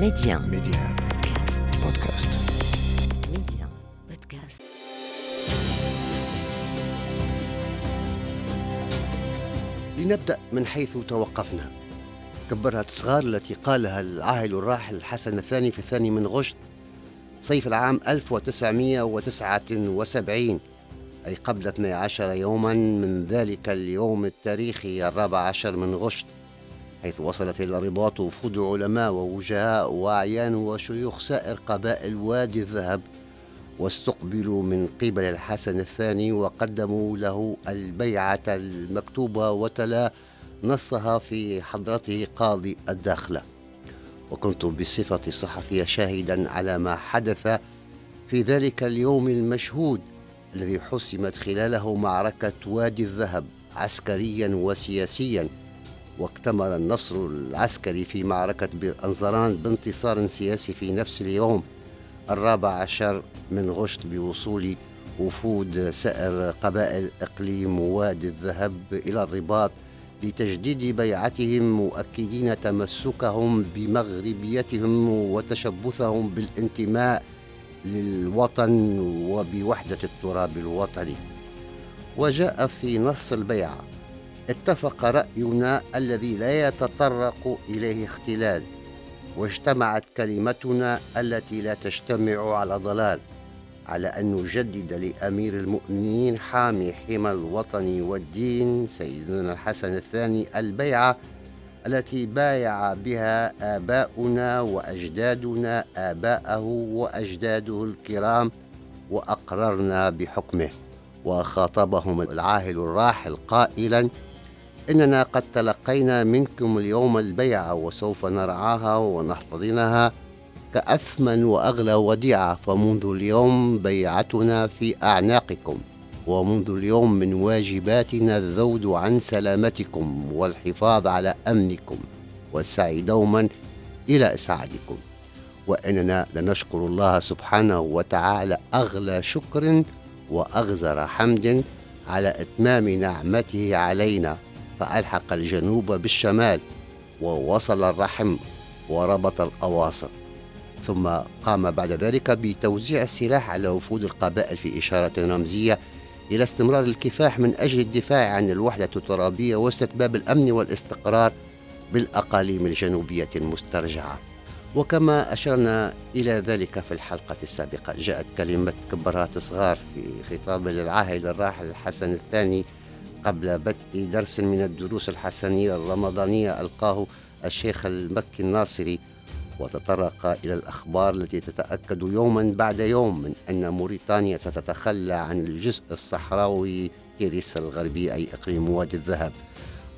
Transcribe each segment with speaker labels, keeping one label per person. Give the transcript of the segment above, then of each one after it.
Speaker 1: Média.
Speaker 2: Média. Podcast.
Speaker 1: Média. Podcast.
Speaker 3: لنبدأ من حيث توقفنا كبرها صغار التي قالها العاهل الراحل حسن الثاني في الثاني من غشت صيف العام 1979 أي قبل 12 يوما من ذلك اليوم التاريخي الرابع عشر من غشت حيث وصلت الرباط وفود علماء ووجهاء وأعيان وشيوخ سائر قبائل وادي الذهب واستقبلوا من قبل الحسن الثاني وقدموا له البيعة المكتوبة وتلا نصها في حضرته قاضي الداخلة. وكنت بصفة صحفي شاهدا على ما حدث في ذلك اليوم المشهود الذي حسمت خلاله معركة وادي الذهب عسكريا وسياسيا. واكتمل النصر العسكري في معركة بير أنظران بانتصار سياسي في نفس اليوم الرابع عشر من غشت بوصول وفود سائر قبائل إقليم وادي الذهب إلى الرباط لتجديد بيعتهم مؤكدين تمسكهم بمغربيتهم وتشبثهم بالانتماء للوطن وبوحدة التراب الوطني. وجاء في نص البيعة اتفق رأينا الذي لا يتطرق إليه اختلال واجتمعت كلمتنا التي لا تجتمع على ضلال على أن نجدد لأمير المؤمنين حامي حمى الوطن والدين سيدنا الحسن الثاني البيعة التي بايع بها آباؤنا وأجدادنا آباءه وأجداده الكرام وأقررنا بحكمه وخاطبهم العاهل الراحل قائلا إننا قد تلقينا منكم اليوم البيعة وسوف نرعاها ونحتضنها كأثمن وأغلى وديعة فمنذ اليوم بيعتنا في أعناقكم ومنذ اليوم من واجباتنا الذود عن سلامتكم والحفاظ على أمنكم والسعي دوما إلى إسعادكم وإننا لنشكر الله سبحانه وتعالى أغلى شكر وأغزر حمد على إتمام نعمته علينا. فألحق الجنوب بالشمال ووصل الرحم وربط الأواصر. ثم قام بعد ذلك بتوزيع السلاح على وفود القبائل في إشارة رمزية إلى استمرار الكفاح من أجل الدفاع عن الوحدة الترابية واستتباب الأمن والاستقرار بالأقاليم الجنوبية المسترجعة. وكما أشرنا إلى ذلك في الحلقة السابقة جاءت كلمة كبرات صغار في خطاب للعاهل الراحل الحسن الثاني قبل بدء درس من الدروس الحسنية الرمضانية ألقاه الشيخ المكي الناصري وتطرق إلى الأخبار التي تتأكد يوما بعد يوم من أن موريتانيا ستتخلى عن الجزء الصحراوي تيريس الغربي أي إقليم وادي الذهب.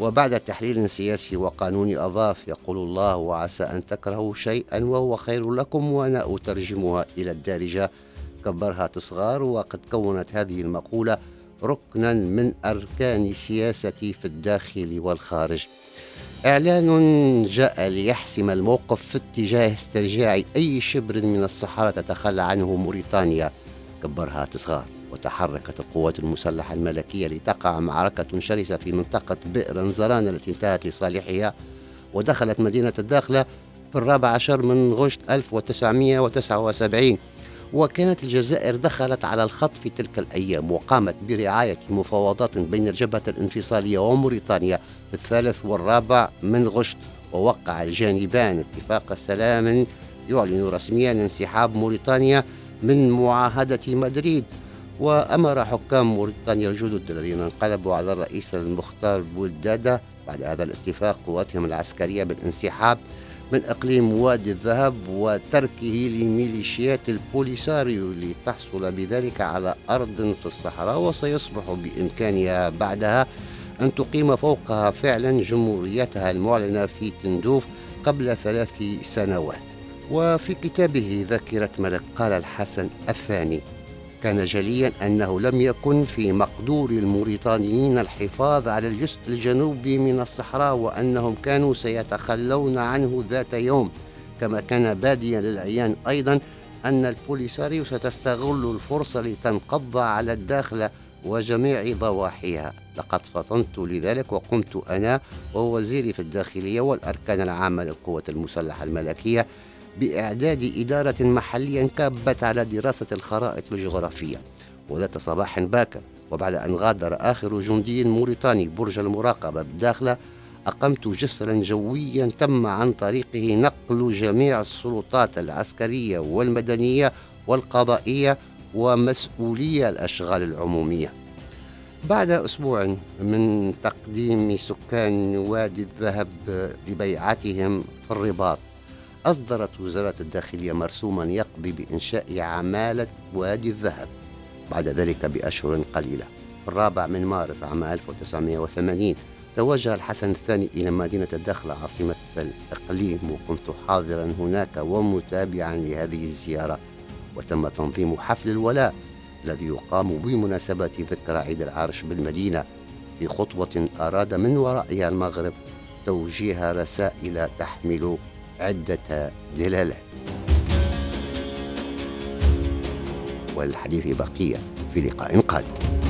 Speaker 3: وبعد تحليل سياسي وقانوني أضاف يقول الله وعسى أن تكرهوا شيئا وهو خير لكم وأنا أترجمها إلى الدارجة. كبرها تصغار وقد كونت هذه المقولة ركنا من أركان سياستي في الداخل والخارج. إعلان جاء ليحسم الموقف في اتجاه استرجاع أي شبر من الصحراء تتخلى عنه موريتانيا. كبرها تصغار وتحركت القوات المسلحة الملكية لتقع معركة شرسة في منطقة بئر نزران التي انتهت لصالحها ودخلت مدينة الداخلة في الرابع عشر من غشت 1979 وكانت الجزائر دخلت على الخط في تلك الأيام وقامت برعاية مفاوضات بين الجبهة الانفصالية وموريتانيا في الثالث والرابع من غشت. ووقع الجانبان اتفاق سلام يعلن رسميا انسحاب موريتانيا من معاهدة مدريد. وأمر حكام موريتانيا الجدد الذين انقلبوا على الرئيس المختار بولدادة بعد هذا الاتفاق قواتهم العسكرية بالانسحاب. من إقليم وادي الذهب وتركه لميليشيات البوليساريو لتحصل بذلك على أرض في الصحراء وسيصبح بإمكانها بعدها أن تقيم فوقها فعلا جمهوريتها المعلنة في تندوف قبل ثلاث سنوات. وفي كتابه ذاكرة ملك قال الحسن الثاني كان جليا أنه لم يكن في مقدور الموريتانيين الحفاظ على الجزء الجنوبي من الصحراء وأنهم كانوا سيتخلون عنه ذات يوم. كما كان باديا للعيان أيضا أن البوليساريو ستستغل الفرصة لتنقض على الداخلة وجميع ضواحيها. لقد فطنت لذلك وقمت أنا ووزيري في الداخلية والأركان العامة للقوة المسلحة الملكية بإعداد إدارة محلية كابت على دراسة الخرائط الجغرافية وذات صباح باكر وبعد أن غادر آخر جندي موريتاني برج المراقبة بداخله أقمت جسرا جويا تم عن طريقه نقل جميع السلطات العسكرية والمدنية والقضائية ومسؤولية الأشغال العمومية. بعد أسبوع من تقديم سكان وادي الذهب لبيعتهم في الرباط أصدرت وزارة الداخلية مرسوما يقضي بإنشاء عمالة وادي الذهب بعد ذلك بأشهر قليلة. الرابع من مارس عام 1980 توجه الحسن الثاني إلى مدينة الدخلة عاصمة الإقليم. وكنت حاضرا هناك ومتابعا لهذه الزيارة وتم تنظيم حفل الولاء الذي يقام بمناسبة ذكرى عيد العرش بالمدينة في خطوة أراد من ورائها المغرب توجيه رسائل تحمل عدة دلالات والحديث بقية في لقاء قادم.